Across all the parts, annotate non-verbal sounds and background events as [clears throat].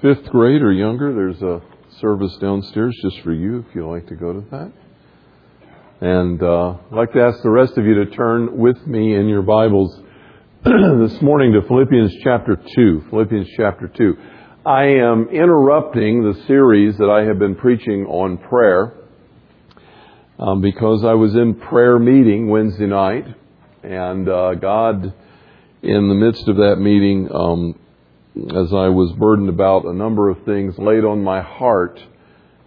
fifth grade or younger, there's a service downstairs just for you if you'd like to go to that. And uh, I'd like to ask the rest of you to turn with me in your Bibles [clears throat] this morning to Philippians chapter 2. Philippians chapter 2. I am interrupting the series that I have been preaching on prayer um, because I was in prayer meeting Wednesday night, and uh, God, in the midst of that meeting, um, as I was burdened about a number of things, laid on my heart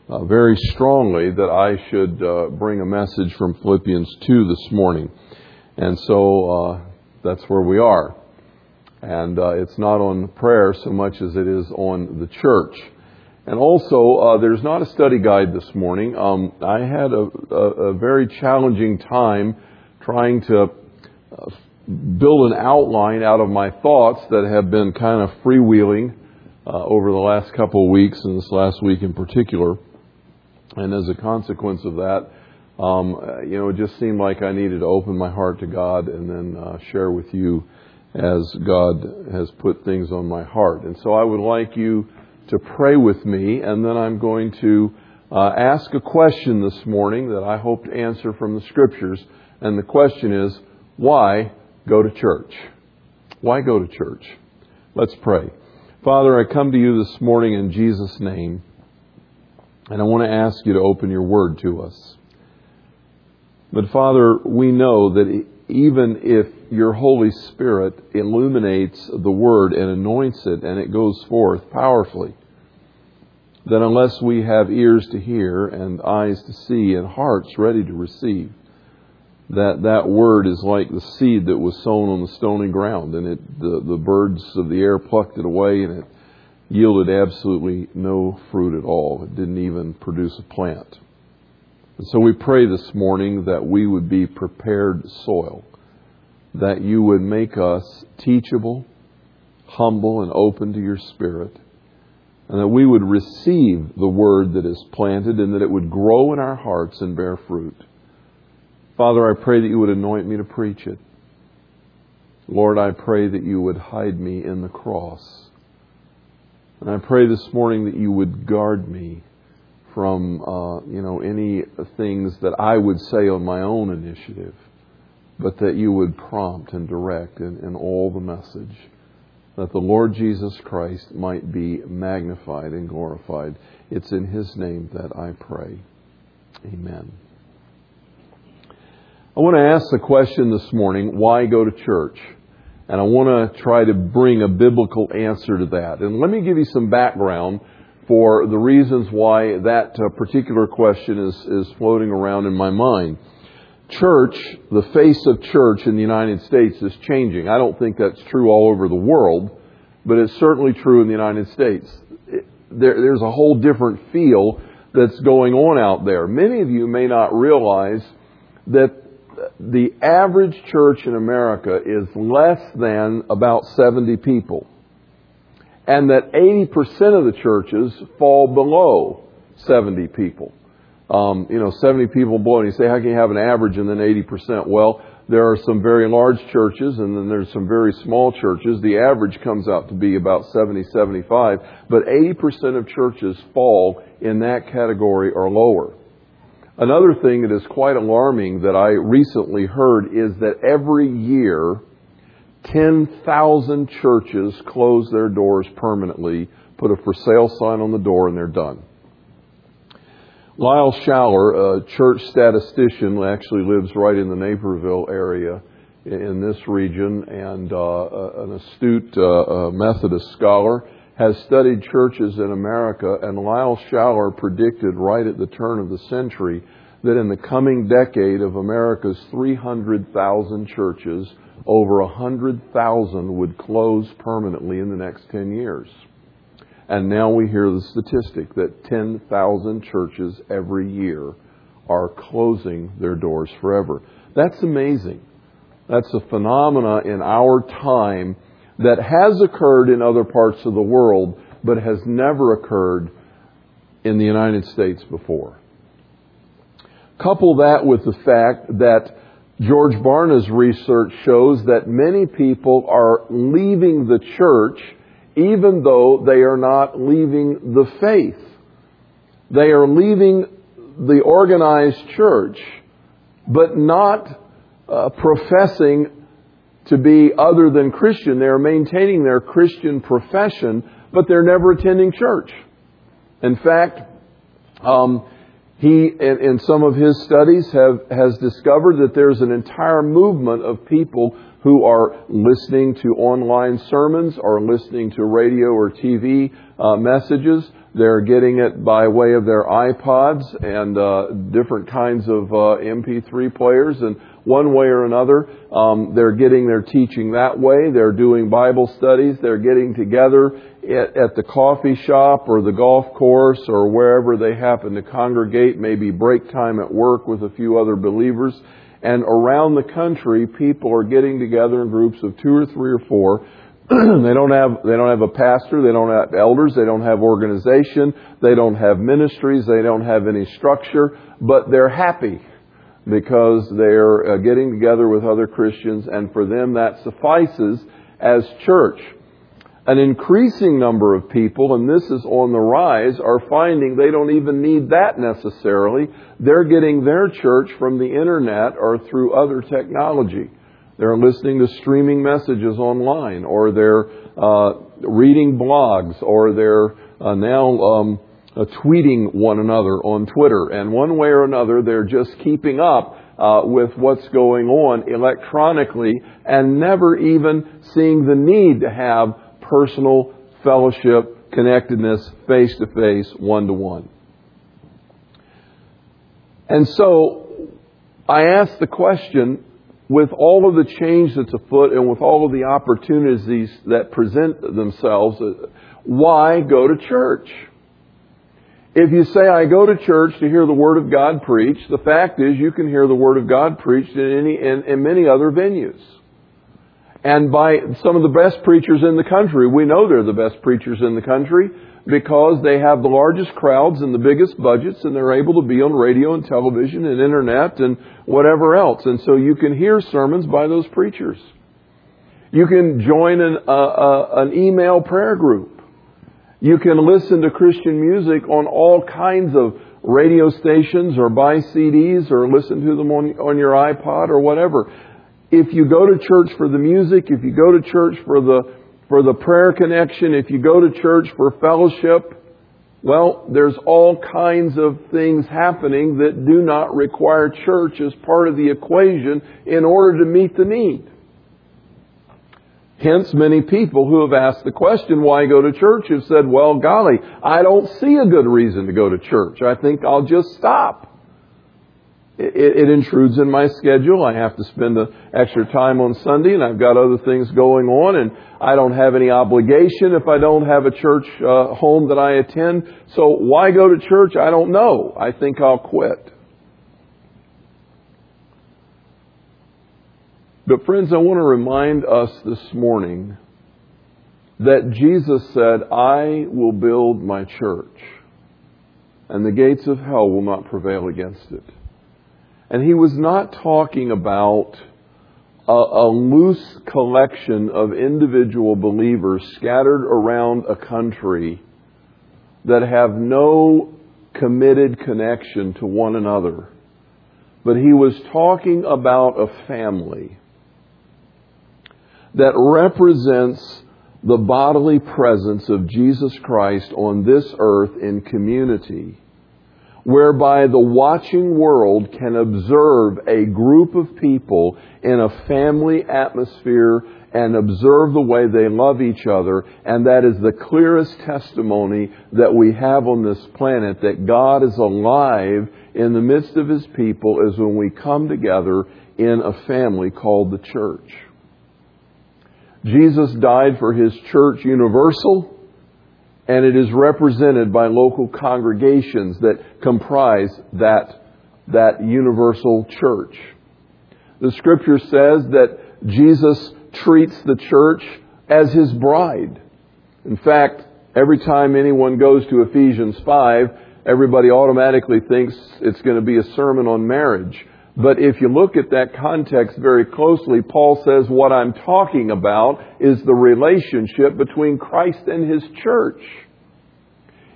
uh, very strongly that I should uh, bring a message from Philippians 2 this morning. And so uh, that's where we are. And uh, it's not on prayer so much as it is on the church. And also, uh, there's not a study guide this morning. Um, I had a, a, a, very challenging time trying to uh, build an outline out of my thoughts that have been kind of freewheeling uh, over the last couple of weeks, and this last week in particular. And as a consequence of that, um, you know, it just seemed like I needed to open my heart to God and then uh, share with you as God has put things on my heart. And so I would like you to pray with me, and then I'm going to uh, ask a question this morning that I hope to answer from the Scriptures. And the question is, why go to church? Why go to church? Let's pray. Father, I come to you this morning in Jesus' name, and I want to ask you to open your word to us. But Father, we know that even if your Holy Spirit illuminates the Word and anoints it and it goes forth powerfully, then unless we have ears to hear and eyes to see and hearts ready to receive, that that word is like the seed that was sown on the stony ground and it the, the birds of the air plucked it away and it yielded absolutely no fruit at all. It didn't even produce a plant. And so we pray this morning that we would be prepared soil, that you would make us teachable, humble, and open to your Spirit, and that we would receive the word that is planted and that it would grow in our hearts and bear fruit. Father, I pray that you would anoint me to preach it. Lord, I pray that you would hide me in the cross. And I pray this morning that you would guard me from uh, you know any things that I would say on my own initiative, but that you would prompt and direct in, in all the message, that the Lord Jesus Christ might be magnified and glorified. It's in His name that I pray. Amen. I want to ask the question this morning why go to church? And I want to try to bring a biblical answer to that. And let me give you some background for the reasons why that uh, particular question is, is floating around in my mind. Church, the face of church in the United States is changing. I don't think that's true all over the world, but it's certainly true in the United States. There, there's a whole different feel that's going on out there. Many of you may not realize that the average church in America is less than about 70 people and that 80% of the churches fall below 70 people. Um, you know, 70 people below, and you say, how can you have an average and then 80%? Well, there are some very large churches and then there's some very small churches. The average comes out to be about 70, 75, but 80% of churches fall in that category or lower. Another thing that is quite alarming that I recently heard is that every year 10,000 churches close their doors permanently, put a for sale sign on the door, and they're done. Lyle Schaller, a church statistician, actually lives right in the Naperville area in this region, and uh, an astute uh, Methodist scholar, has studied churches in America, and Lyle Schaller predicted right at the turn of the century that in the coming decade of America's 300,000 churches, over 100,000 would close permanently in the next 10 years. And now we hear the statistic that 10,000 churches every year are closing their doors forever. That's amazing. That's a phenomena in our time that has occurred in other parts of the world, but has never occurred in the United States before. Couple that with the fact that George Barna's research shows that many people are leaving the church even though they are not leaving the faith. They are leaving the organized church, but not uh, professing to be other than Christian. They are maintaining their Christian profession, but they're never attending church. In fact, um, he, in, some of his studies, have, has discovered that there's an entire movement of people who are listening to online sermons or listening to radio or TV uh, messages. They're getting it by way of their iPods and uh, different kinds of uh, MP3 players, and one way or another, um, they're getting their teaching that way. They're doing Bible studies. They're getting together at, at the coffee shop or the golf course or wherever they happen to congregate, maybe break time at work with a few other believers. And around the country, people are getting together in groups of two or three or four. [clears throat] they don't have they don't have a pastor, they don't have elders, they don't have organization, they don't have ministries, they don't have any structure, but they're happy because they're uh, getting together with other Christians, and for them that suffices as church an increasing number of people, and this is on the rise, are finding they don't even need that necessarily. They're getting their church from the internet or through other technology. They're listening to streaming messages online, or they're uh, reading blogs, or they're uh, now um, uh, tweeting one another on Twitter. And one way or another, they're just keeping up uh, with what's going on electronically and never even seeing the need to have personal fellowship, connectedness, face to face, one to one. And so I ask the question with all of the change that's afoot and with all of the opportunities that present themselves, uh, why go to church? If you say, I go to church to hear the Word of God preached, the fact is you can hear the Word of God preached in, any, in, in many other venues and by some of the best preachers in the country. We know they're the best preachers in the country because they have the largest crowds and the biggest budgets and they're able to be on radio and television and internet and whatever else. And so you can hear sermons by those preachers. You can join an, uh, uh, an email prayer group. You can listen to Christian music on all kinds of radio stations or buy CDs or listen to them on, on your iPod or whatever if you go to church for the music, if you go to church for the, for the prayer connection, if you go to church for fellowship, well, there's all kinds of things happening that do not require church as part of the equation in order to meet the need. Hence, many people who have asked the question, why go to church, have said, well, golly, I don't see a good reason to go to church. I think I'll just stop it, it, intrudes in my schedule. I have to spend the extra time on Sunday, and I've got other things going on, and I don't have any obligation if I don't have a church uh, home that I attend. So why go to church? I don't know. I think I'll quit. But friends, I want to remind us this morning that Jesus said, I will build my church, and the gates of hell will not prevail against it. And he was not talking about a, a, loose collection of individual believers scattered around a country that have no committed connection to one another. But he was talking about a family that represents the bodily presence of Jesus Christ on this earth in community whereby the watching world can observe a group of people in a family atmosphere and observe the way they love each other. And that is the clearest testimony that we have on this planet that God is alive in the midst of His people is when we come together in a family called the church. Jesus died for His church universal and it is represented by local congregations that comprise that, that universal church. The scripture says that Jesus treats the church as his bride. In fact, every time anyone goes to Ephesians 5, everybody automatically thinks it's going to be a sermon on marriage. But if you look at that context very closely, Paul says what I'm talking about is the relationship between Christ and His church.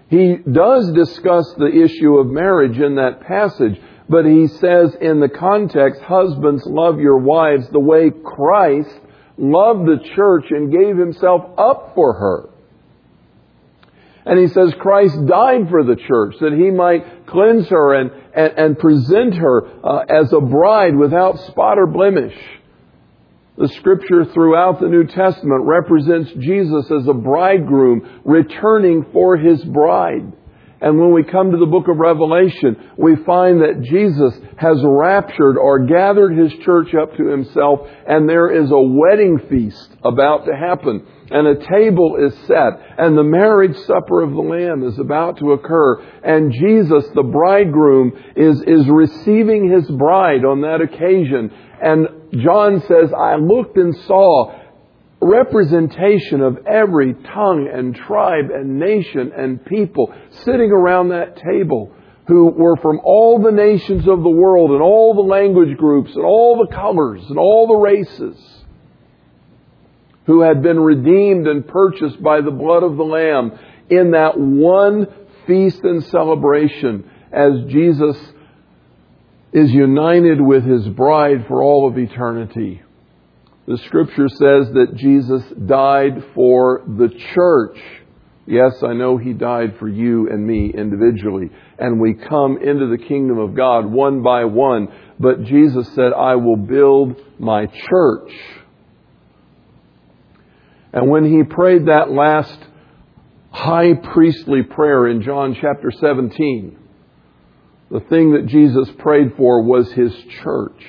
He does discuss the issue of marriage in that passage, but he says in the context, husbands love your wives the way Christ loved the church and gave himself up for her. And he says Christ died for the church that he might cleanse her and, and, and present her uh, as a bride without spot or blemish. The scripture throughout the New Testament represents Jesus as a bridegroom returning for his bride. And when we come to the book of Revelation, we find that Jesus has raptured or gathered his church up to himself, and there is a wedding feast about to happen. And a table is set, and the marriage supper of the Lamb is about to occur. And Jesus, the bridegroom, is, is receiving his bride on that occasion. And John says, I looked and saw representation of every tongue and tribe and nation and people sitting around that table who were from all the nations of the world and all the language groups and all the colors and all the races who had been redeemed and purchased by the blood of the Lamb in that one feast and celebration as Jesus is united with his bride for all of eternity. The scripture says that Jesus died for the church. Yes, I know he died for you and me individually. And we come into the kingdom of God one by one. But Jesus said, I will build my church. And when he prayed that last high priestly prayer in John chapter 17, the thing that Jesus prayed for was his church.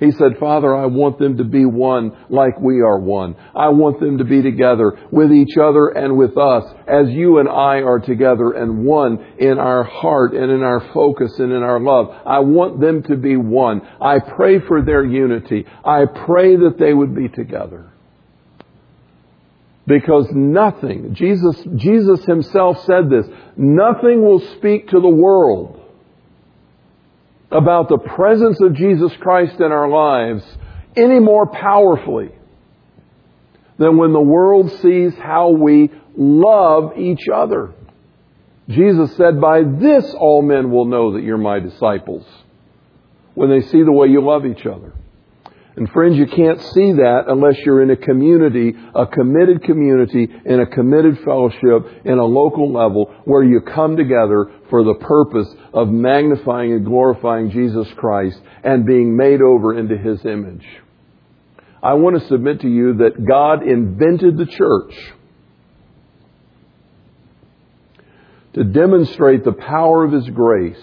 He said, Father, I want them to be one like we are one. I want them to be together with each other and with us as you and I are together and one in our heart and in our focus and in our love. I want them to be one. I pray for their unity. I pray that they would be together. Because nothing, Jesus, Jesus himself said this, nothing will speak to the world about the presence of Jesus Christ in our lives any more powerfully than when the world sees how we love each other. Jesus said, By this all men will know that you're my disciples, when they see the way you love each other. And friends, you can't see that unless you're in a community, a committed community, in a committed fellowship, in a local level where you come together for the purpose of magnifying and glorifying Jesus Christ and being made over into His image. I want to submit to you that God invented the church to demonstrate the power of His grace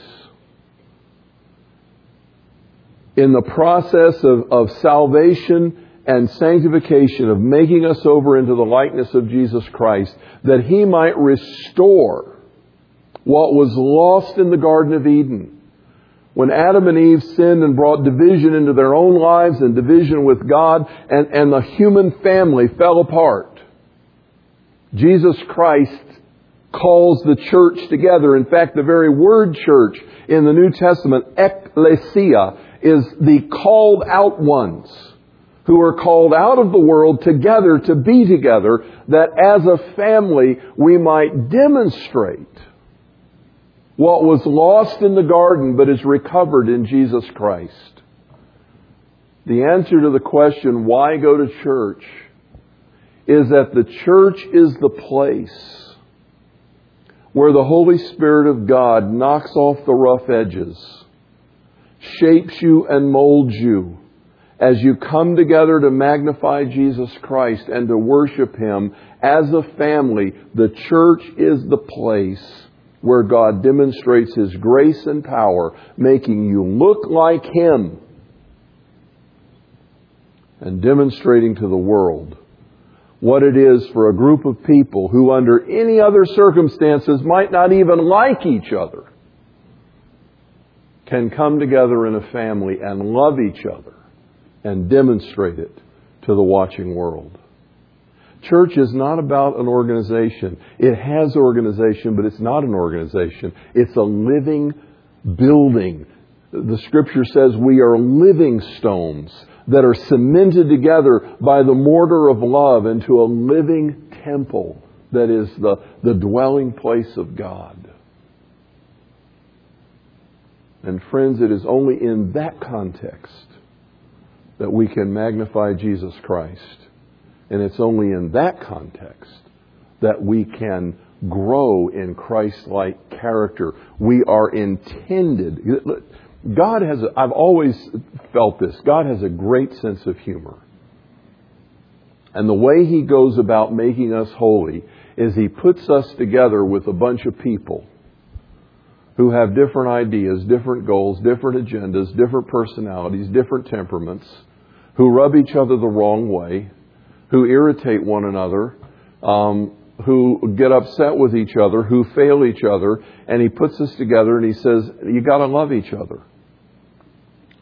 in the process of, of salvation and sanctification, of making us over into the likeness of Jesus Christ, that He might restore what was lost in the Garden of Eden. When Adam and Eve sinned and brought division into their own lives and division with God, and, and the human family fell apart, Jesus Christ calls the church together. In fact, the very word church in the New Testament, ecclesia, is the called out ones who are called out of the world together to be together that as a family we might demonstrate what was lost in the garden but is recovered in Jesus Christ. The answer to the question, why go to church, is that the church is the place where the Holy Spirit of God knocks off the rough edges shapes you and molds you as you come together to magnify Jesus Christ and to worship Him as a family. The church is the place where God demonstrates His grace and power, making you look like Him and demonstrating to the world what it is for a group of people who under any other circumstances might not even like each other can come together in a family and love each other and demonstrate it to the watching world. Church is not about an organization. It has organization, but it's not an organization. It's a living building The scripture says we are living stones that are cemented together by the mortar of love into a living temple that is the, the dwelling place of God. And friends, it is only in that context that we can magnify Jesus Christ. And it's only in that context that we can grow in Christ like character. We are intended. God has, a, I've always felt this, God has a great sense of humor. And the way He goes about making us holy is He puts us together with a bunch of people who have different ideas, different goals, different agendas, different personalities, different temperaments, who rub each other the wrong way, who irritate one another, um, who get upset with each other, who fail each other, and he puts us together and he says, you gotta love each other.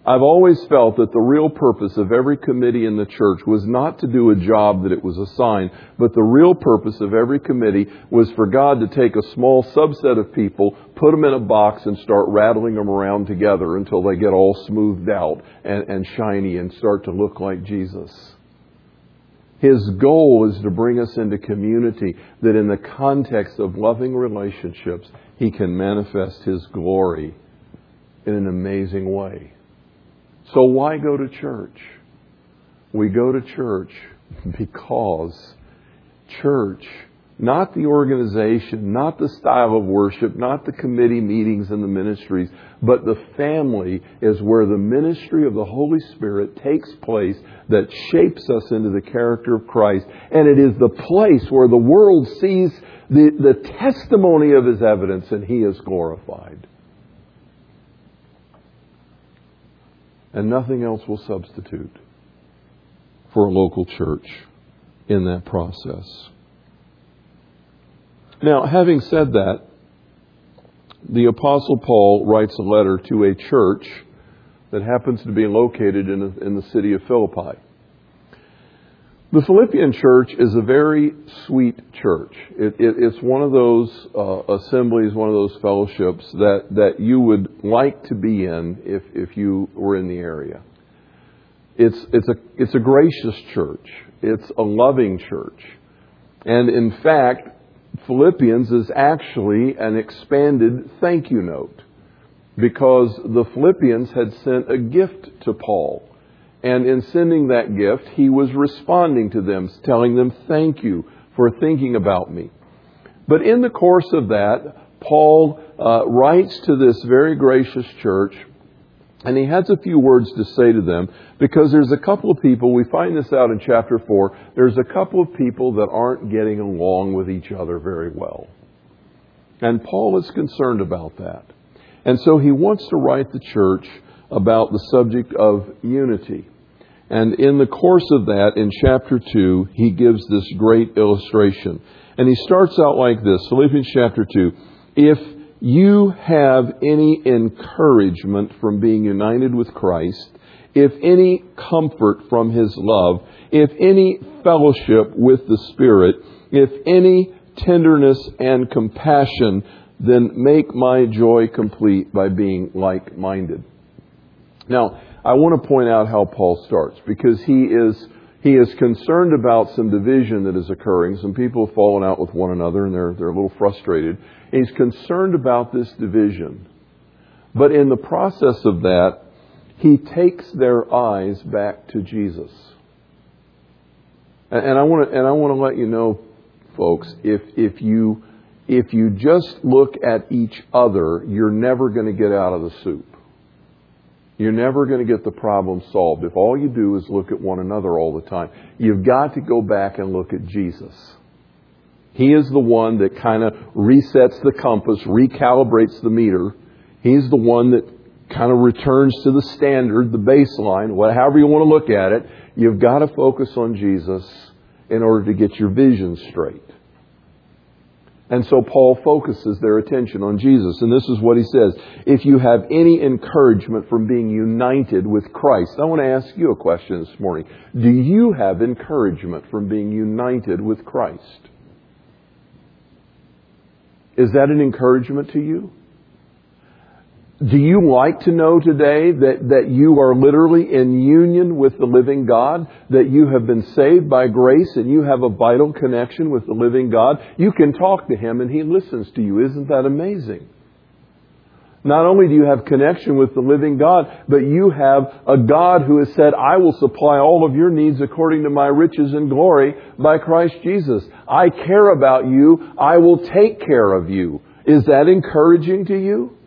I've always felt that the real purpose of every committee in the church was not to do a job that it was assigned, but the real purpose of every committee was for God to take a small subset of people, put them in a box, and start rattling them around together until they get all smoothed out and, and shiny and start to look like Jesus. His goal is to bring us into community that in the context of loving relationships, He can manifest His glory in an amazing way. So why go to church? We go to church because church, not the organization, not the style of worship, not the committee meetings and the ministries, but the family is where the ministry of the Holy Spirit takes place that shapes us into the character of Christ. And it is the place where the world sees the, the testimony of His evidence and He is glorified. And nothing else will substitute for a local church in that process. Now, having said that, the Apostle Paul writes a letter to a church that happens to be located in, a, in the city of Philippi. The Philippian church is a very sweet church. It, it, it's one of those uh, assemblies, one of those fellowships that, that you would like to be in if, if you were in the area. It's, it's, a, it's a gracious church. It's a loving church. And in fact, Philippians is actually an expanded thank you note because the Philippians had sent a gift to Paul and in sending that gift, he was responding to them, telling them, Thank you for thinking about me. But in the course of that, Paul uh, writes to this very gracious church, and he has a few words to say to them because there's a couple of people, we find this out in chapter 4, there's a couple of people that aren't getting along with each other very well. And Paul is concerned about that. And so he wants to write the church about the subject of unity. And in the course of that, in chapter 2, he gives this great illustration. And he starts out like this Philippians chapter 2. If you have any encouragement from being united with Christ, if any comfort from his love, if any fellowship with the Spirit, if any tenderness and compassion, then make my joy complete by being like minded. Now, I want to point out how Paul starts because he is he is concerned about some division that is occurring. Some people have fallen out with one another and they're they're a little frustrated. He's concerned about this division. But in the process of that, he takes their eyes back to Jesus. And I want to and I want to let you know, folks, if if you if you just look at each other, you're never going to get out of the soup. You're never going to get the problem solved if all you do is look at one another all the time. You've got to go back and look at Jesus. He is the one that kind of resets the compass, recalibrates the meter. He's the one that kind of returns to the standard, the baseline, however you want to look at it. You've got to focus on Jesus in order to get your vision straight. And so Paul focuses their attention on Jesus. And this is what he says. If you have any encouragement from being united with Christ, I want to ask you a question this morning. Do you have encouragement from being united with Christ? Is that an encouragement to you? Do you like to know today that, that you are literally in union with the living God? That you have been saved by grace and you have a vital connection with the living God? You can talk to Him and He listens to you. Isn't that amazing? Not only do you have connection with the living God, but you have a God who has said, I will supply all of your needs according to my riches and glory by Christ Jesus. I care about you. I will take care of you. Is that encouraging to you?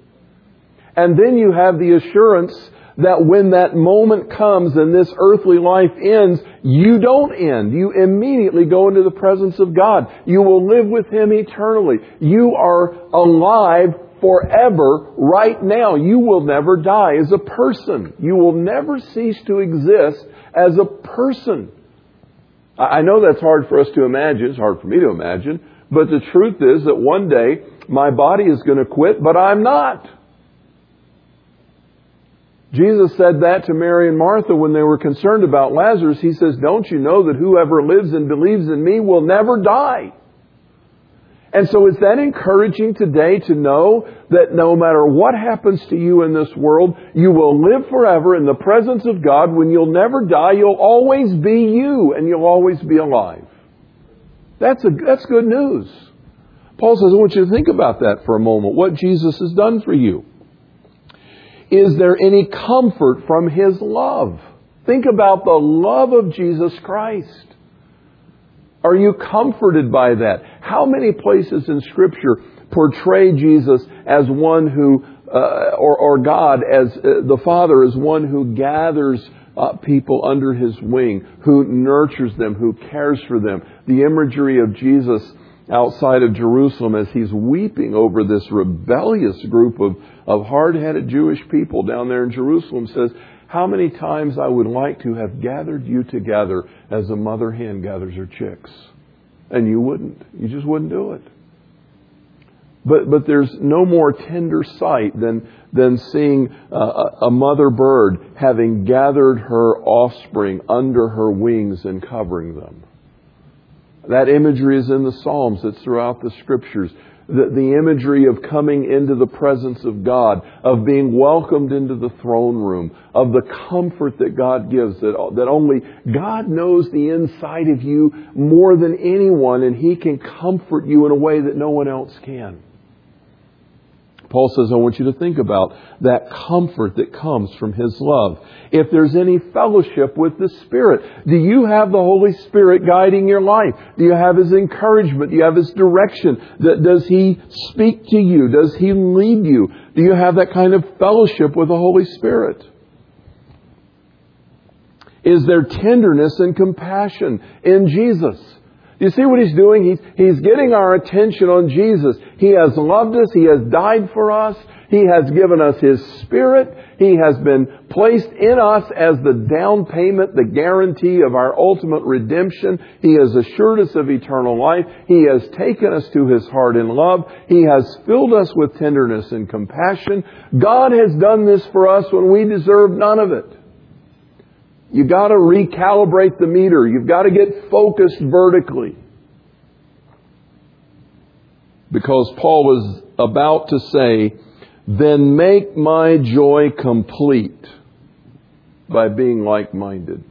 And then you have the assurance that when that moment comes and this earthly life ends, you don't end. You immediately go into the presence of God. You will live with Him eternally. You are alive forever right now. You will never die as a person. You will never cease to exist as a person. I know that's hard for us to imagine. It's hard for me to imagine. But the truth is that one day my body is going to quit, but I'm not. Jesus said that to Mary and Martha when they were concerned about Lazarus. He says, Don't you know that whoever lives and believes in me will never die? And so is that encouraging today to know that no matter what happens to you in this world, you will live forever in the presence of God. When you'll never die, you'll always be you and you'll always be alive. That's, a, that's good news. Paul says, I want you to think about that for a moment, what Jesus has done for you. Is there any comfort from His love? Think about the love of Jesus Christ. Are you comforted by that? How many places in Scripture portray Jesus as one who, uh, or, or, God as uh, the Father as one who gathers uh, people under His wing, who nurtures them, who cares for them? The imagery of Jesus outside of Jerusalem as he's weeping over this rebellious group of, of hard-headed Jewish people down there in Jerusalem says, how many times I would like to have gathered you together as a mother hen gathers her chicks. And you wouldn't. You just wouldn't do it. But, but there's no more tender sight than, than seeing uh, a mother bird having gathered her offspring under her wings and covering them. That imagery is in the Psalms, it's throughout the scriptures the, the imagery of coming into the presence of God, of being welcomed into the throne room, of the comfort that God gives, that, that only God knows the inside of you more than anyone, and He can comfort you in a way that no one else can. Paul says, I want you to think about that comfort that comes from His love. If there's any fellowship with the Spirit, do you have the Holy Spirit guiding your life? Do you have His encouragement? Do you have His direction? Does He speak to you? Does He lead you? Do you have that kind of fellowship with the Holy Spirit? Is there tenderness and compassion in Jesus? You see what he's doing? He's, he's getting our attention on Jesus. He has loved us. He has died for us. He has given us His Spirit. He has been placed in us as the down payment, the guarantee of our ultimate redemption. He has assured us of eternal life. He has taken us to His heart in love. He has filled us with tenderness and compassion. God has done this for us when we deserve none of it. You gotta recalibrate the meter. You've gotta get focused vertically. Because Paul was about to say, then make my joy complete by being like minded.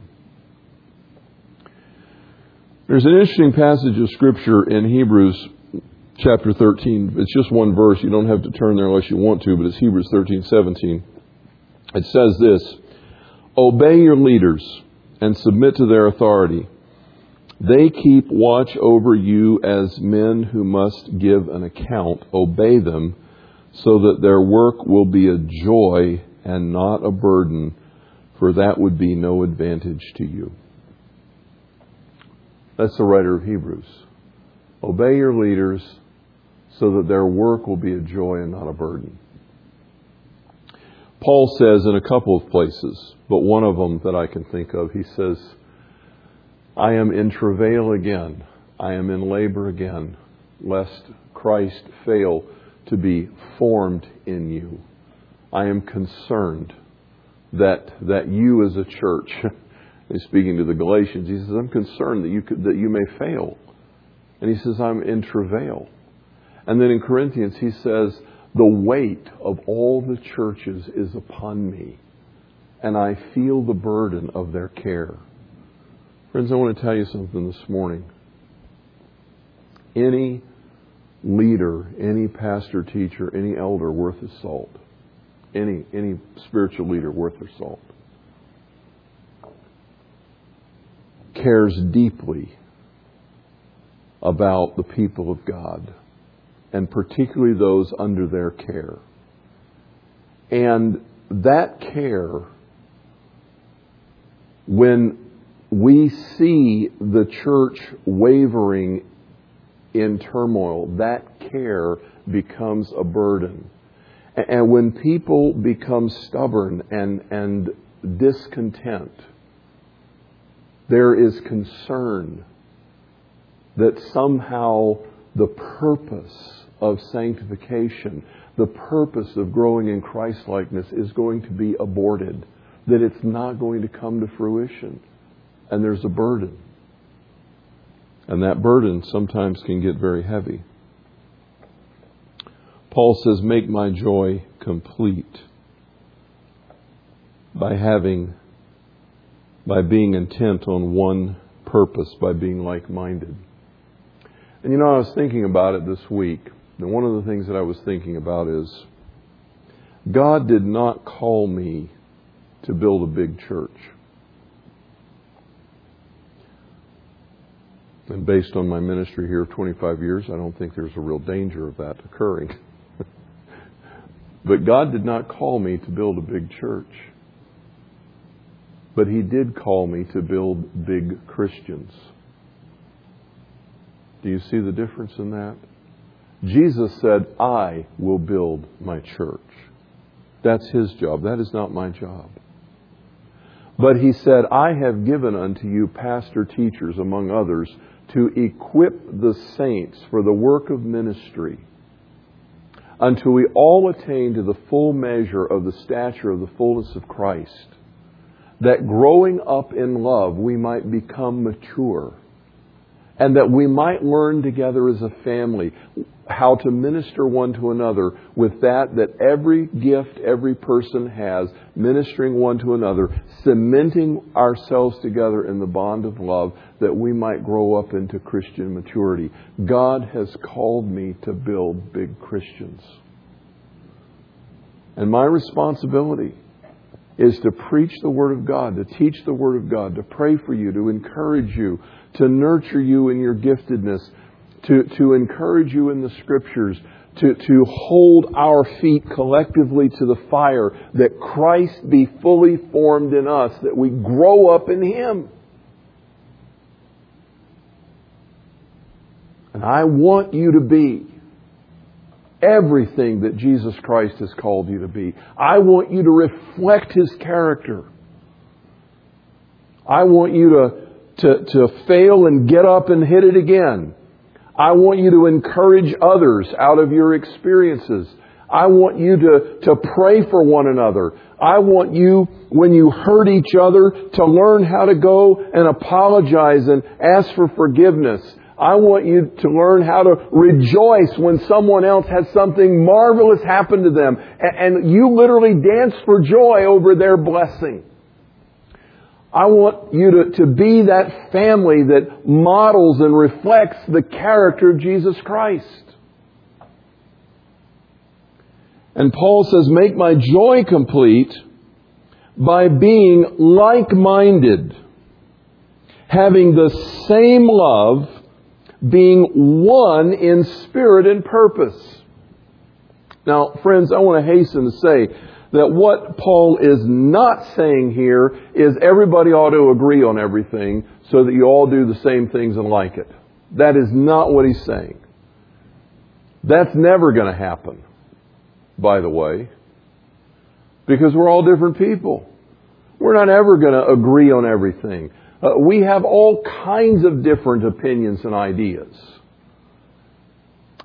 There's an interesting passage of Scripture in Hebrews chapter 13. It's just one verse. You don't have to turn there unless you want to, but it's Hebrews 13, 17. It says this Obey your leaders and submit to their authority. They keep watch over you as men who must give an account. Obey them so that their work will be a joy and not a burden, for that would be no advantage to you. That's the writer of Hebrews. Obey your leaders so that their work will be a joy and not a burden. Paul says in a couple of places, but one of them that I can think of, he says, I am in travail again. I am in labor again, lest Christ fail to be formed in you. I am concerned that, that you as a church, [laughs] he's speaking to the Galatians, he says, I'm concerned that you, could, that you may fail. And he says, I'm in travail. And then in Corinthians, he says, the weight of all the churches is upon me, and I feel the burden of their care. Friends, I want to tell you something this morning. Any leader, any pastor, teacher, any elder worth his salt, any, any spiritual leader worth their salt, cares deeply about the people of God, and particularly those under their care. And that care, when we see the church wavering in turmoil, that care becomes a burden. And when people become stubborn and, and discontent, there is concern that somehow the purpose of sanctification, the purpose of growing in Christlikeness is going to be aborted, that it's not going to come to fruition. And there's a burden. And that burden sometimes can get very heavy. Paul says, Make my joy complete by having, by being intent on one purpose, by being like minded. And you know, I was thinking about it this week. And one of the things that I was thinking about is God did not call me to build a big church. And based on my ministry here of 25 years, I don't think there's a real danger of that occurring. [laughs] but God did not call me to build a big church. But He did call me to build big Christians. Do you see the difference in that? Jesus said, I will build my church. That's his job. That is not my job. But he said, I have given unto you pastor teachers, among others, to equip the saints for the work of ministry until we all attain to the full measure of the stature of the fullness of Christ, that growing up in love we might become mature and that we might learn together as a family how to minister one to another with that that every gift every person has, ministering one to another, cementing ourselves together in the bond of love that we might grow up into Christian maturity. God has called me to build big Christians. And my responsibility is to preach the Word of God, to teach the Word of God, to pray for you, to encourage you, to nurture you in your giftedness, to, to encourage you in the Scriptures, to, to hold our feet collectively to the fire, that Christ be fully formed in us, that we grow up in Him. And I want you to be everything that Jesus Christ has called you to be. I want you to reflect His character. I want you to to, to fail and get up and hit it again. I want you to encourage others out of your experiences. I want you to, to pray for one another. I want you, when you hurt each other, to learn how to go and apologize and ask for forgiveness. I want you to learn how to rejoice when someone else has something marvelous happen to them. And you literally dance for joy over their blessing. I want you to, to be that family that models and reflects the character of Jesus Christ. And Paul says, make my joy complete by being like-minded, having the same love, being one in spirit and purpose. Now, friends, I want to hasten to say that what Paul is not saying here is everybody ought to agree on everything so that you all do the same things and like it. That is not what he's saying. That's never going to happen, by the way, because we're all different people. We're not ever going to agree on everything. Uh, we have all kinds of different opinions and ideas.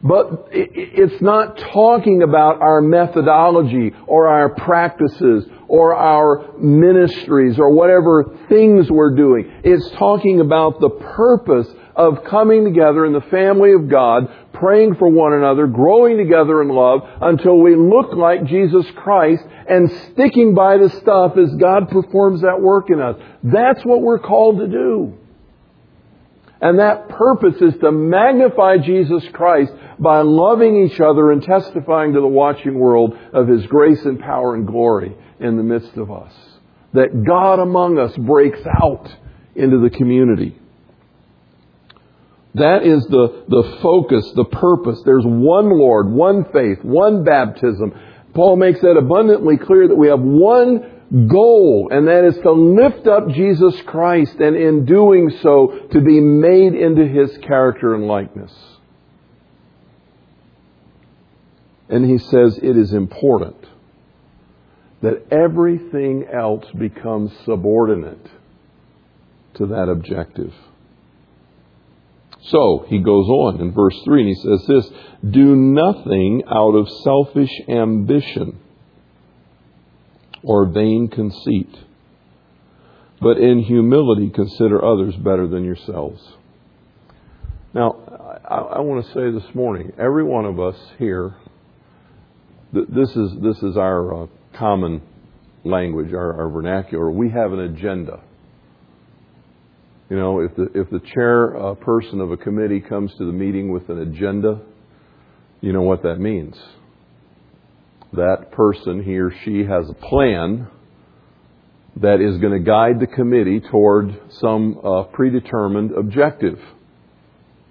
But it's not talking about our methodology or our practices or our ministries or whatever things we're doing. It's talking about the purpose of coming together in the family of God, praying for one another, growing together in love until we look like Jesus Christ and sticking by the stuff as God performs that work in us. That's what we're called to do. And that purpose is to magnify Jesus Christ by loving each other and testifying to the watching world of His grace and power and glory in the midst of us. That God among us breaks out into the community. That is the, the focus, the purpose. There's one Lord, one faith, one baptism. Paul makes that abundantly clear that we have one goal, and that is to lift up Jesus Christ, and in doing so, to be made into His character and likeness. And he says it is important that everything else becomes subordinate to that objective. So he goes on in verse 3 and he says this Do nothing out of selfish ambition or vain conceit, but in humility consider others better than yourselves. Now, I, I want to say this morning, every one of us here, this is, this is our uh, common language, our, our vernacular. We have an agenda. You know, if the if the chair uh, person of a committee comes to the meeting with an agenda, you know what that means. That person, he or she, has a plan that is going to guide the committee toward some uh, predetermined objective.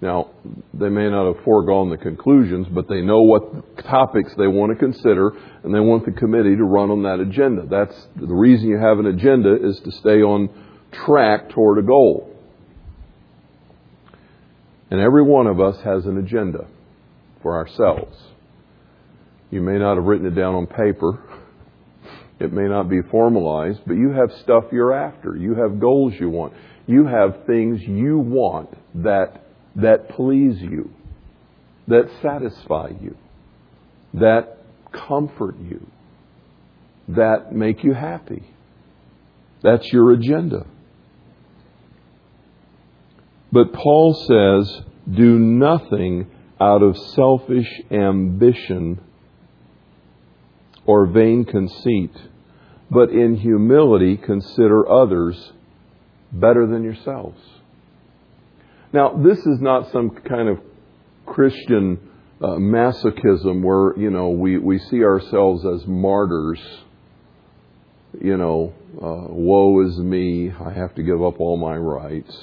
Now, they may not have foregone the conclusions, but they know what topics they want to consider, and they want the committee to run on that agenda. That's the reason you have an agenda is to stay on track toward a goal. And every one of us has an agenda for ourselves. You may not have written it down on paper. It may not be formalized, but you have stuff you're after. You have goals you want. You have things you want that, that please you, that satisfy you, that comfort you, that make you happy. That's your agenda. But Paul says, do nothing out of selfish ambition or vain conceit, but in humility consider others better than yourselves. Now, this is not some kind of Christian uh, masochism where, you know, we, we see ourselves as martyrs. You know, uh, woe is me, I have to give up all my rights.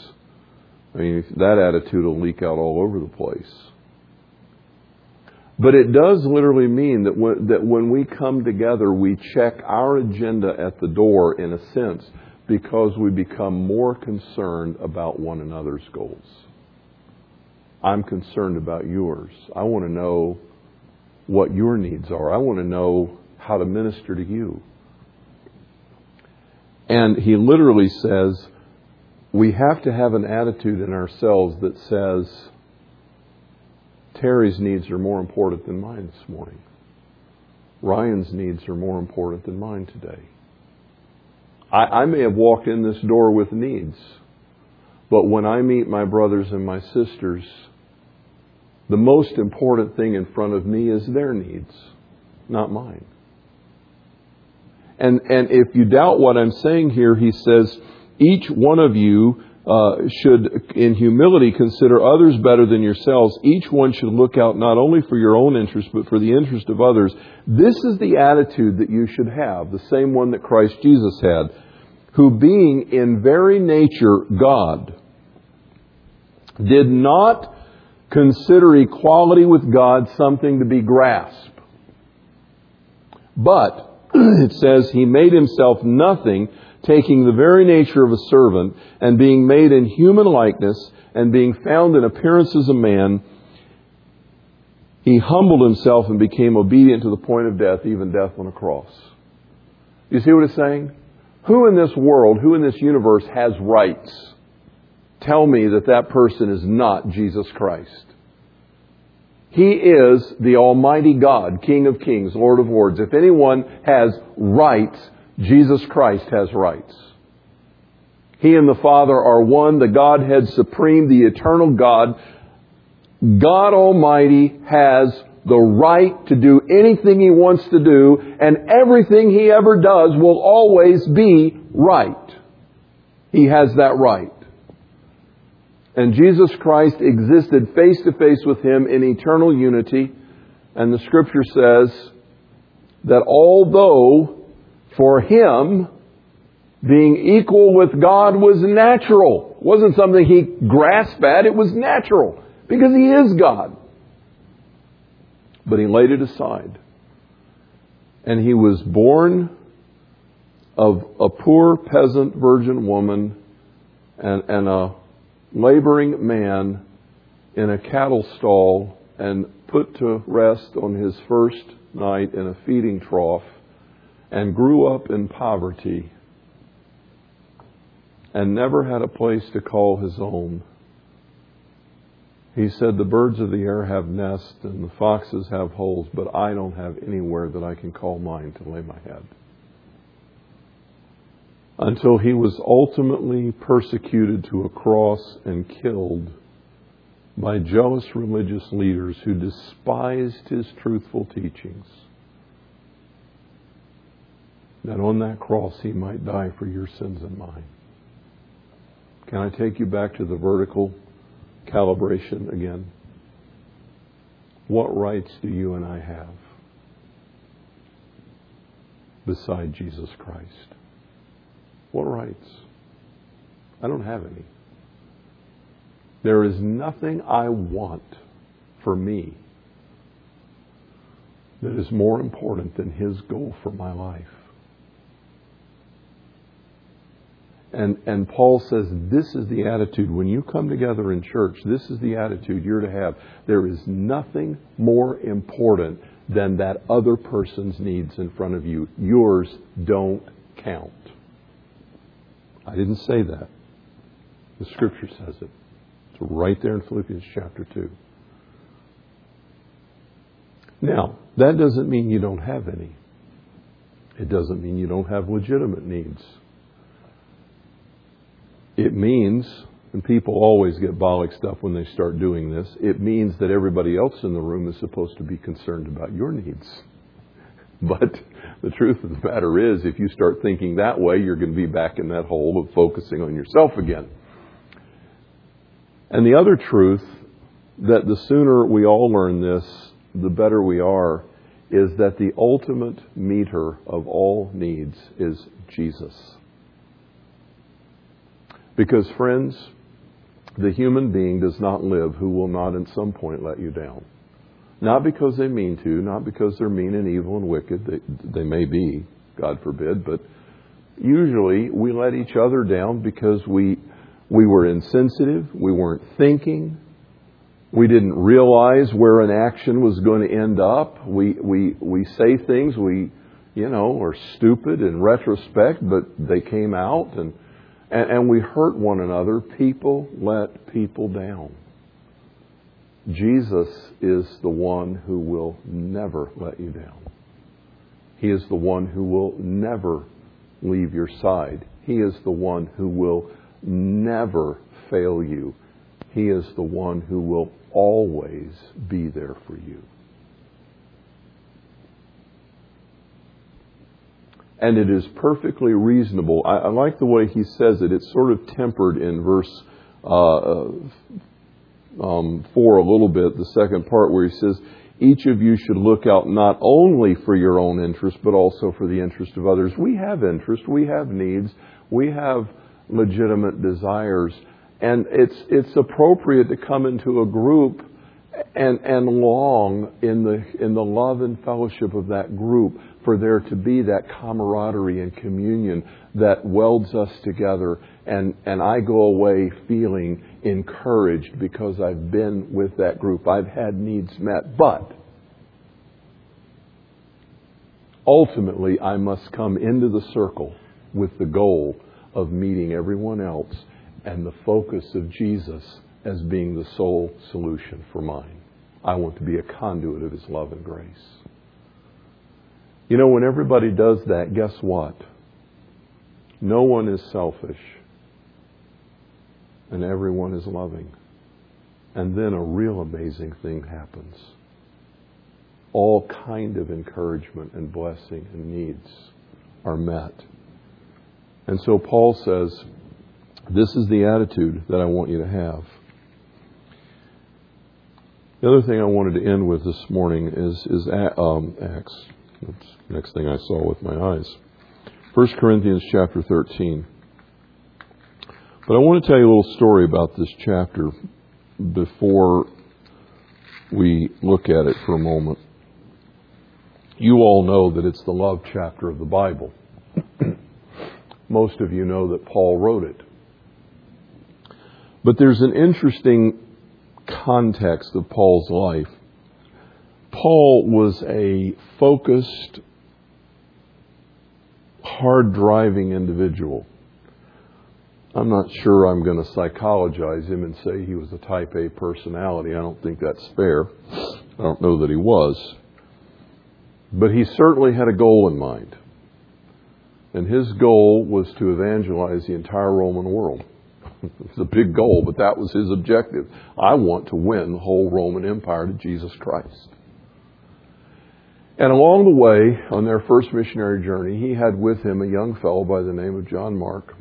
I mean, that attitude will leak out all over the place. But it does literally mean that when, that when we come together, we check our agenda at the door in a sense because we become more concerned about one another's goals. I'm concerned about yours. I want to know what your needs are. I want to know how to minister to you. And he literally says, we have to have an attitude in ourselves that says, Terry's needs are more important than mine this morning. Ryan's needs are more important than mine today. I, I may have walked in this door with needs, but when I meet my brothers and my sisters, the most important thing in front of me is their needs, not mine. And, and if you doubt what I'm saying here, he says, each one of you uh, should, in humility, consider others better than yourselves. Each one should look out not only for your own interest, but for the interest of others. This is the attitude that you should have, the same one that Christ Jesus had, who being in very nature God, did not consider equality with God something to be grasped. But, [clears throat] it says, he made himself nothing taking the very nature of a servant, and being made in human likeness, and being found in appearance as a man, he humbled himself and became obedient to the point of death, even death on a cross. You see what it's saying? Who in this world, who in this universe has rights? Tell me that that person is not Jesus Christ. He is the Almighty God, King of Kings, Lord of Lords. If anyone has rights, Jesus Christ has rights. He and the Father are one, the Godhead supreme, the eternal God, God Almighty has the right to do anything He wants to do, and everything He ever does will always be right. He has that right. And Jesus Christ existed face to face with Him in eternal unity, and the Scripture says that although for Him, being equal with God was natural. It wasn't something he grasped at, it was natural because he is God. But he laid it aside. And he was born of a poor peasant virgin woman and, and a laboring man in a cattle stall and put to rest on his first night in a feeding trough and grew up in poverty and never had a place to call his own. He said, The birds of the air have nests and the foxes have holes, but I don't have anywhere that I can call mine to lay my head. Until he was ultimately persecuted to a cross and killed by jealous religious leaders who despised his truthful teachings. That on that cross he might die for your sins and mine. Can I take you back to the vertical calibration again? What rights do you and I have beside Jesus Christ? What rights? I don't have any. There is nothing I want for me that is more important than His goal for my life. And, and Paul says this is the attitude. When you come together in church, this is the attitude you're to have. There is nothing more important than that other person's needs in front of you. Yours don't count. I didn't say that. The scripture says it. It's right there in Philippians chapter 2. Now, that doesn't mean you don't have any. It doesn't mean you don't have legitimate needs. It means, and people always get bollock stuff when they start doing this, it means that everybody else in the room is supposed to be concerned about your needs. [laughs] But the truth of the matter is, if you start thinking that way, you're going to be back in that hole of focusing on yourself again. And the other truth, that the sooner we all learn this, the better we are, is that the ultimate meter of all needs is Jesus. Because, friends, the human being does not live who will not at some point let you down. Not because they mean to, not because they're mean and evil and wicked. They, they may be, God forbid, but usually we let each other down because we, we were insensitive, we weren't thinking, we didn't realize where an action was going to end up. We, we, we say things we, you know, are stupid in retrospect, but they came out and and, and we hurt one another, people let people down. Jesus is the one who will never let you down. He is the one who will never leave your side. He is the one who will never fail you. He is the one who will always be there for you. And it is perfectly reasonable. I, I, like the way he says it. It's sort of tempered in verse uh, uh, um, 4 a little bit, the second part where he says, each of you should look out not only for your own interest, but also for the interest of others. We have interest, we have needs, we have legitimate desires, and it's, it's appropriate to come into a group and, and long in the, in the love and fellowship of that group for there to be that camaraderie and communion that welds us together. And, and I go away feeling encouraged because I've been with that group. I've had needs met. But ultimately, I must come into the circle with the goal of meeting everyone else and the focus of Jesus as being the sole solution for mine. I want to be a conduit of His love and grace. You know, when everybody does that, guess what? No one is selfish, and everyone is loving. And then a real amazing thing happens. All kind of encouragement and blessing and needs are met. And so Paul says, this is the attitude that I want you to have. The other thing I wanted to end with this morning is, is um, Acts. That's the next thing I saw with my eyes. 1 Corinthians chapter 13. But I want to tell you a little story about this chapter before we look at it for a moment. You all know that it's the love chapter of the Bible. [clears throat] Most of you know that Paul wrote it. But there's an interesting context of Paul's life. Paul was a focused, hard driving individual. I'm not sure I'm going to psychologize him and say he was a type A personality. I don't think that's fair. I don't know that he was. But he certainly had a goal in mind. And his goal was to evangelize the entire Roman world. [laughs] it's a big goal, but that was his objective. I want to win the whole Roman Empire to Jesus Christ. And along the way, on their first missionary journey, he had with him a young fellow by the name of John Mark.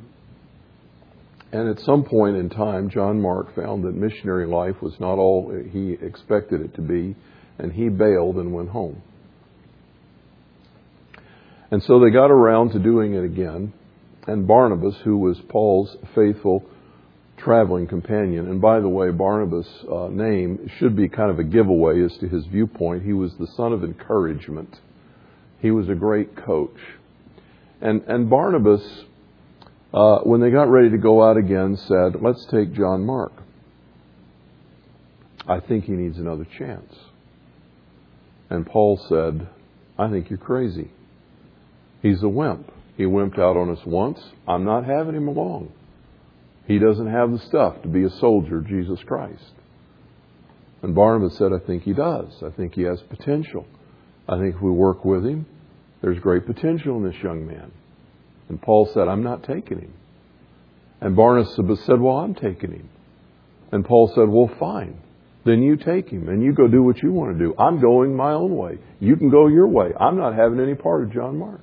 And at some point in time, John Mark found that missionary life was not all he expected it to be, and he bailed and went home. And so they got around to doing it again. And Barnabas, who was Paul's faithful traveling companion. And by the way, Barnabas' uh, name should be kind of a giveaway as to his viewpoint. He was the son of encouragement. He was a great coach. And, and Barnabas, uh, when they got ready to go out again, said, Let's take John Mark. I think he needs another chance. And Paul said, I think you're crazy. He's a wimp. He wimped out on us once. I'm not having him along. He doesn't have the stuff to be a soldier of Jesus Christ. And Barnabas said, I think he does. I think he has potential. I think if we work with him, there's great potential in this young man. And Paul said, I'm not taking him. And Barnabas said, Well, I'm taking him. And Paul said, Well, fine. Then you take him and you go do what you want to do. I'm going my own way. You can go your way. I'm not having any part of John Mark.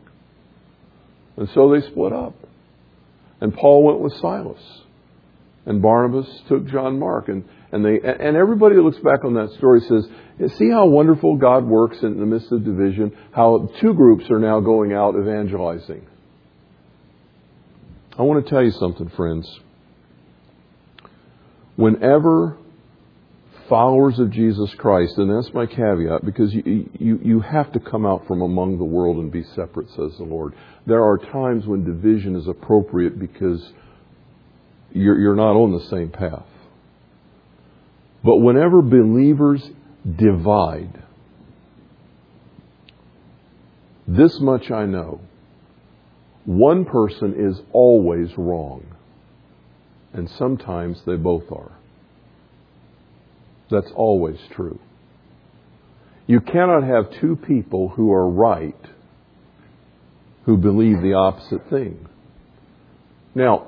And so they split up. And Paul went with Silas and Barnabas took John Mark. And, and, they, and everybody that looks back on that story says, see how wonderful God works in the midst of division, how two groups are now going out evangelizing. I want to tell you something, friends. Whenever followers of Jesus Christ, and that's my caveat, because you, you, you have to come out from among the world and be separate, says the Lord. There are times when division is appropriate because you're, you're not on the same path. But whenever believers divide, this much I know one person is always wrong, and sometimes they both are. That's always true. You cannot have two people who are right who believe the opposite thing. Now,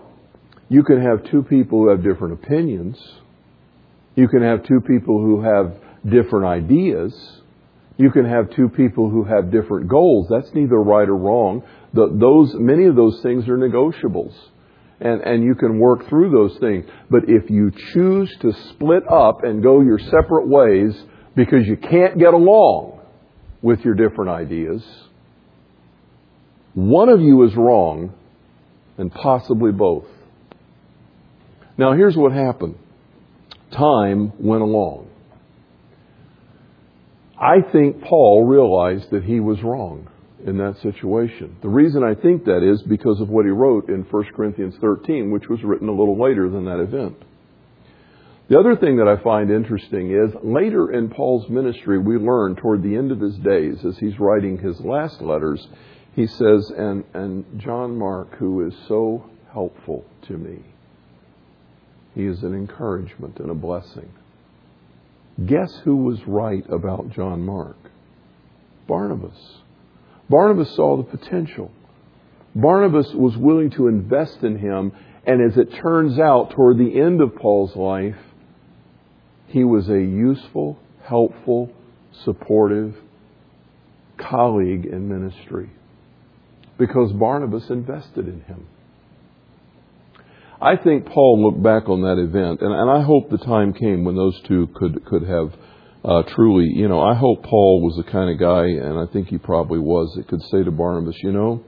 you can have two people who have different opinions. You can have two people who have different ideas. You can have two people who have different goals. That's neither right or wrong. The, those, many of those things are negotiables. And, and you can work through those things. But if you choose to split up and go your separate ways because you can't get along with your different ideas, one of you is wrong and possibly both. Now, here's what happened time went along. I think Paul realized that he was wrong in that situation. The reason I think that is because of what he wrote in 1 Corinthians 13, which was written a little later than that event. The other thing that I find interesting is later in Paul's ministry, we learn toward the end of his days, as he's writing his last letters, he says, and, and John Mark, who is so helpful to me. He is an encouragement and a blessing. Guess who was right about John Mark? Barnabas. Barnabas saw the potential. Barnabas was willing to invest in him, and as it turns out, toward the end of Paul's life, He was a useful, helpful, supportive colleague in ministry because Barnabas invested in him. I think Paul looked back on that event, and, and I hope the time came when those two could could have uh, truly, you know, I hope Paul was the kind of guy, and I think he probably was, that could say to Barnabas, you know,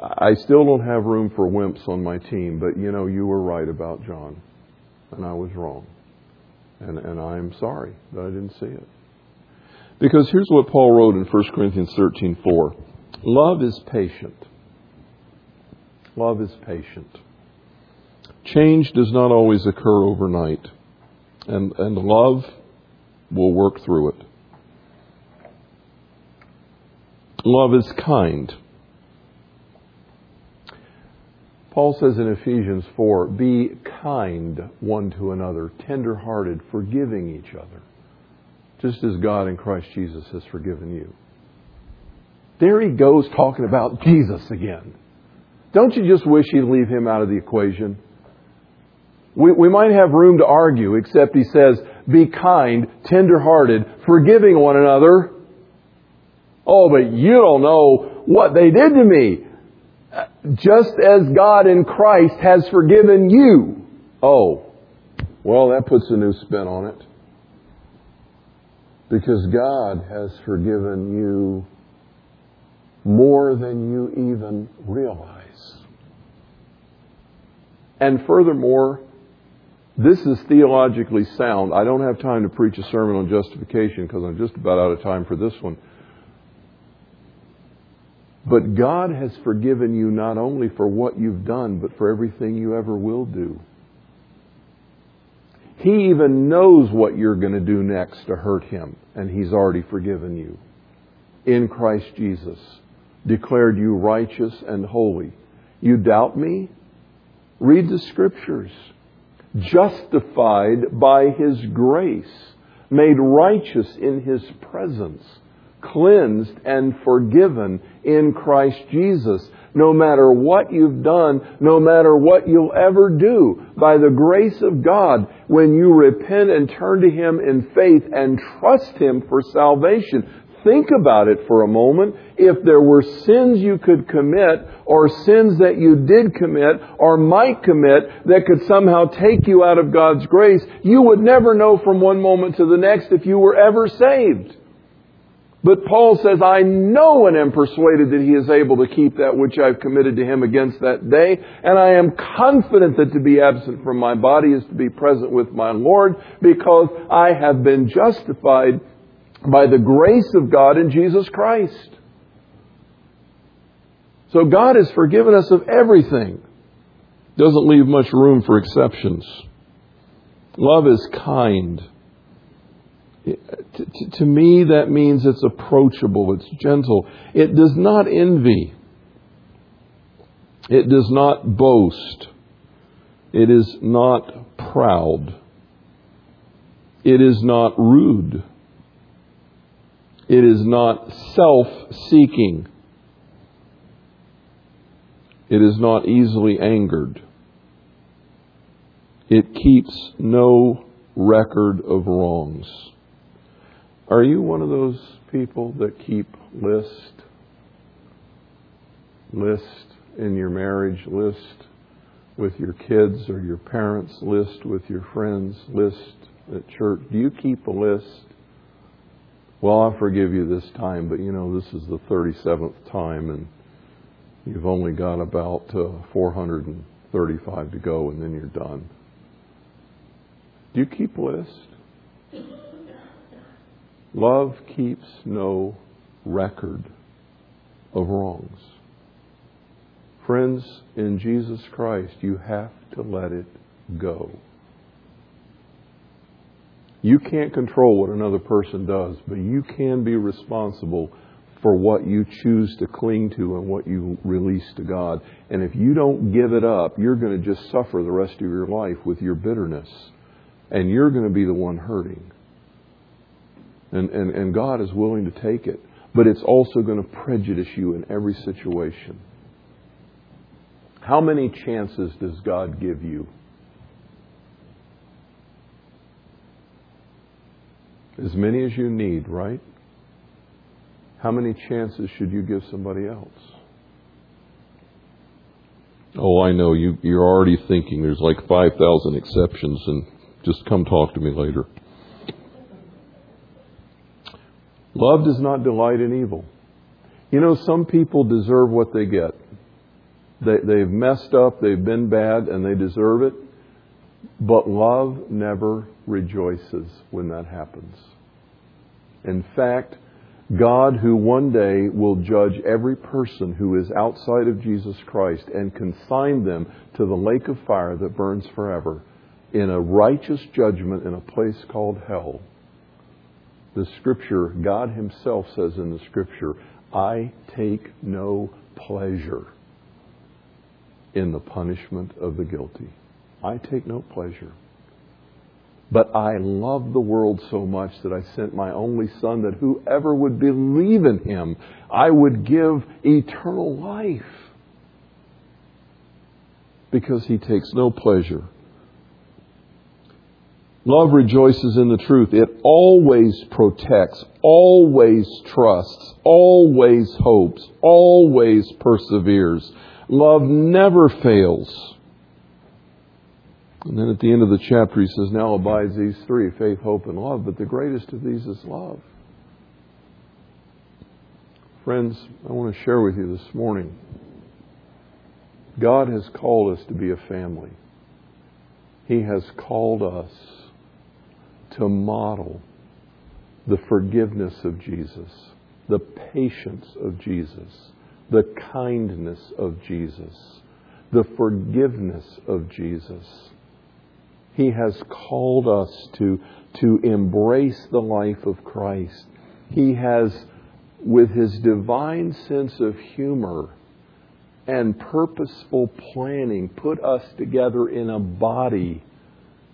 I still don't have room for wimps on my team, but you know, you were right about John, and I was wrong, and and I'm sorry that I didn't see it. Because here's what Paul wrote in 1 Corinthians 13:4. Love is patient. Love is patient. Change does not always occur overnight, and, and love will work through it. Love is kind. Paul says in Ephesians 4 be kind one to another, tender hearted, forgiving each other, just as God in Christ Jesus has forgiven you. There he goes talking about Jesus again. Don't you just wish he'd leave him out of the equation? We, we might have room to argue, except he says, be kind, tender-hearted, forgiving one another. Oh, but you don't know what they did to me. Just as God in Christ has forgiven you. Oh, well, that puts a new spin on it. Because God has forgiven you more than you even realize. And furthermore, this is theologically sound. I don't have time to preach a sermon on justification because I'm just about out of time for this one. But God has forgiven you not only for what you've done, but for everything you ever will do. He even knows what you're going to do next to hurt him, and He's already forgiven you. In Christ Jesus, declared you righteous and holy. You doubt me? Read the scriptures. Justified by His grace, made righteous in His presence, cleansed and forgiven in Christ Jesus. No matter what you've done, no matter what you'll ever do, by the grace of God, when you repent and turn to Him in faith and trust Him for salvation, think about it for a moment. If there were sins you could commit, or sins that you did commit, or might commit, that could somehow take you out of God's grace, you would never know from one moment to the next if you were ever saved. But Paul says, I know and am persuaded that he is able to keep that which I've committed to him against that day, and I am confident that to be absent from my body is to be present with my Lord, because I have been justified by the grace of God in Jesus Christ. So God has forgiven us of everything. Doesn't leave much room for exceptions. Love is kind. To, me, that means it's approachable, it's gentle. It does not envy. It does not boast. It is not proud. It is not rude. It is not self seeking. It is not easily angered. It keeps no record of wrongs. Are you one of those people that keep list? List in your marriage, list with your kids or your parents, list with your friends, list at church. Do you keep a list? Well, I'll forgive you this time, but you know, this is the 37th time, and you've only got about uh, 435 to go, and then you're done. Do you keep a list? Love keeps no record of wrongs. Friends, in Jesus Christ, you have to let it go. You can't control what another person does, but you can be responsible for what you choose to cling to and what you release to God. And if you don't give it up, you're going to just suffer the rest of your life with your bitterness. And you're going to be the one hurting. And, and, and God is willing to take it. But it's also going to prejudice you in every situation. How many chances does God give you? As many as you need, right? How many chances should you give somebody else? Oh, I know you. You're already thinking there's like five thousand exceptions, and just come talk to me later. Love does not delight in evil. You know, some people deserve what they get. They, they've messed up, they've been bad, and they deserve it. But love never rejoices when that happens. In fact, God, who one day will judge every person who is outside of Jesus Christ and consign them to the lake of fire that burns forever in a righteous judgment in a place called hell, the scripture, God Himself says in the scripture, I take no pleasure in the punishment of the guilty. I take no pleasure. But I love the world so much that I sent my only Son that whoever would believe in Him, I would give eternal life. Because He takes no pleasure Love rejoices in the truth. It always protects, always trusts, always hopes, always perseveres. Love never fails. And then at the end of the chapter, he says, Now abides these three faith, hope, and love, but the greatest of these is love. Friends, I want to share with you this morning God has called us to be a family, He has called us to model the forgiveness of Jesus, the patience of Jesus, the kindness of Jesus, the forgiveness of Jesus. He has called us to, to embrace the life of Christ. He has, with his divine sense of humor and purposeful planning, put us together in a body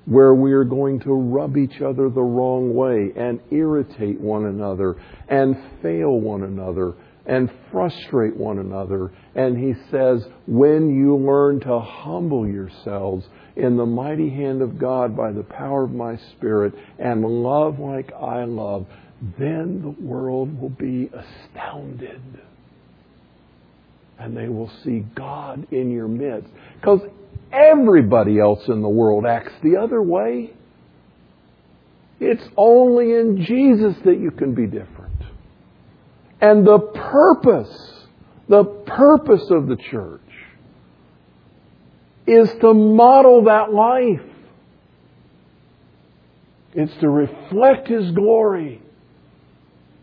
where we are going to rub each other the wrong way and irritate one another and fail one another and frustrate one another. And he says, when you learn to humble yourselves in the mighty hand of God by the power of my Spirit and love like I love, then the world will be astounded. And they will see God in your midst. Because Everybody else in the world acts the other way. It's only in Jesus that you can be different. And the purpose, the purpose of the church is to model that life. It's to reflect His glory.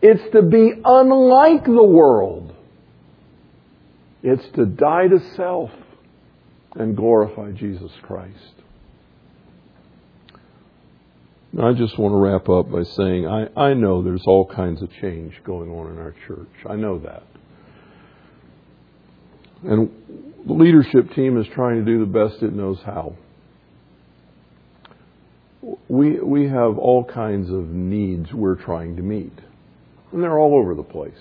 It's to be unlike the world. It's to die to self and glorify Jesus Christ. I just want to wrap up by saying I, I know there's all kinds of change going on in our church. I know that. And the leadership team is trying to do the best it knows how. We, we have all kinds of needs we're trying to meet, and they're all over the place.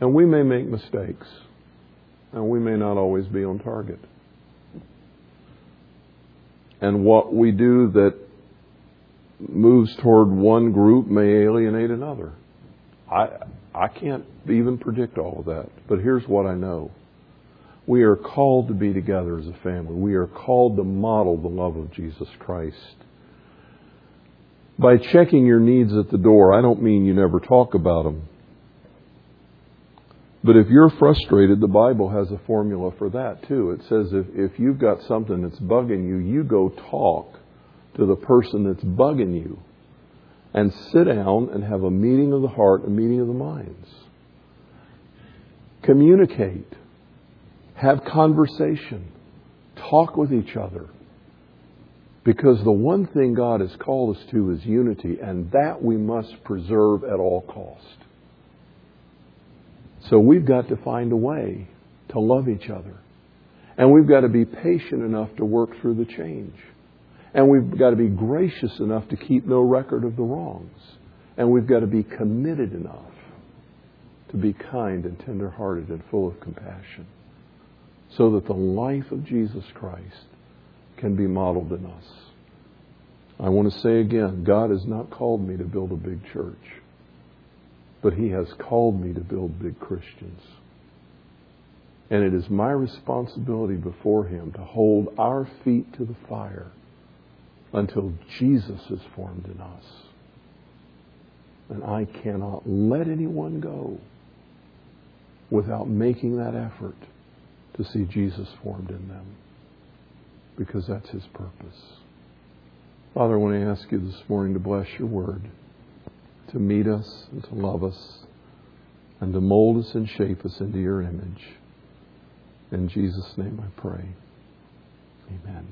And we may make mistakes, and we may not always be on target. And what we do that moves toward one group may alienate another. I, I can't even predict all of that, but here's what I know. We are called to be together as a family. We are called to model the love of Jesus Christ. By checking your needs at the door, I don't mean you never talk about them. But if you're frustrated, the Bible has a formula for that too. It says if, if you've got something that's bugging you, you go talk to the person that's bugging you and sit down and have a meeting of the heart, a meeting of the minds. Communicate. Have conversation. Talk with each other. Because the one thing God has called us to is unity, and that we must preserve at all cost. So we've got to find a way to love each other. And we've got to be patient enough to work through the change. And we've got to be gracious enough to keep no record of the wrongs. And we've got to be committed enough to be kind and tenderhearted and full of compassion so that the life of Jesus Christ can be modeled in us. I want to say again God has not called me to build a big church, but He has called me to build big Christians. And it is my responsibility before Him to hold our feet to the fire until Jesus is formed in us. And I cannot let anyone go without making that effort to see Jesus formed in them because that's His purpose. Father, I want to ask you this morning to bless your word, to meet us and to love us, and to mold us and shape us into your image. In Jesus' name I pray. Amen.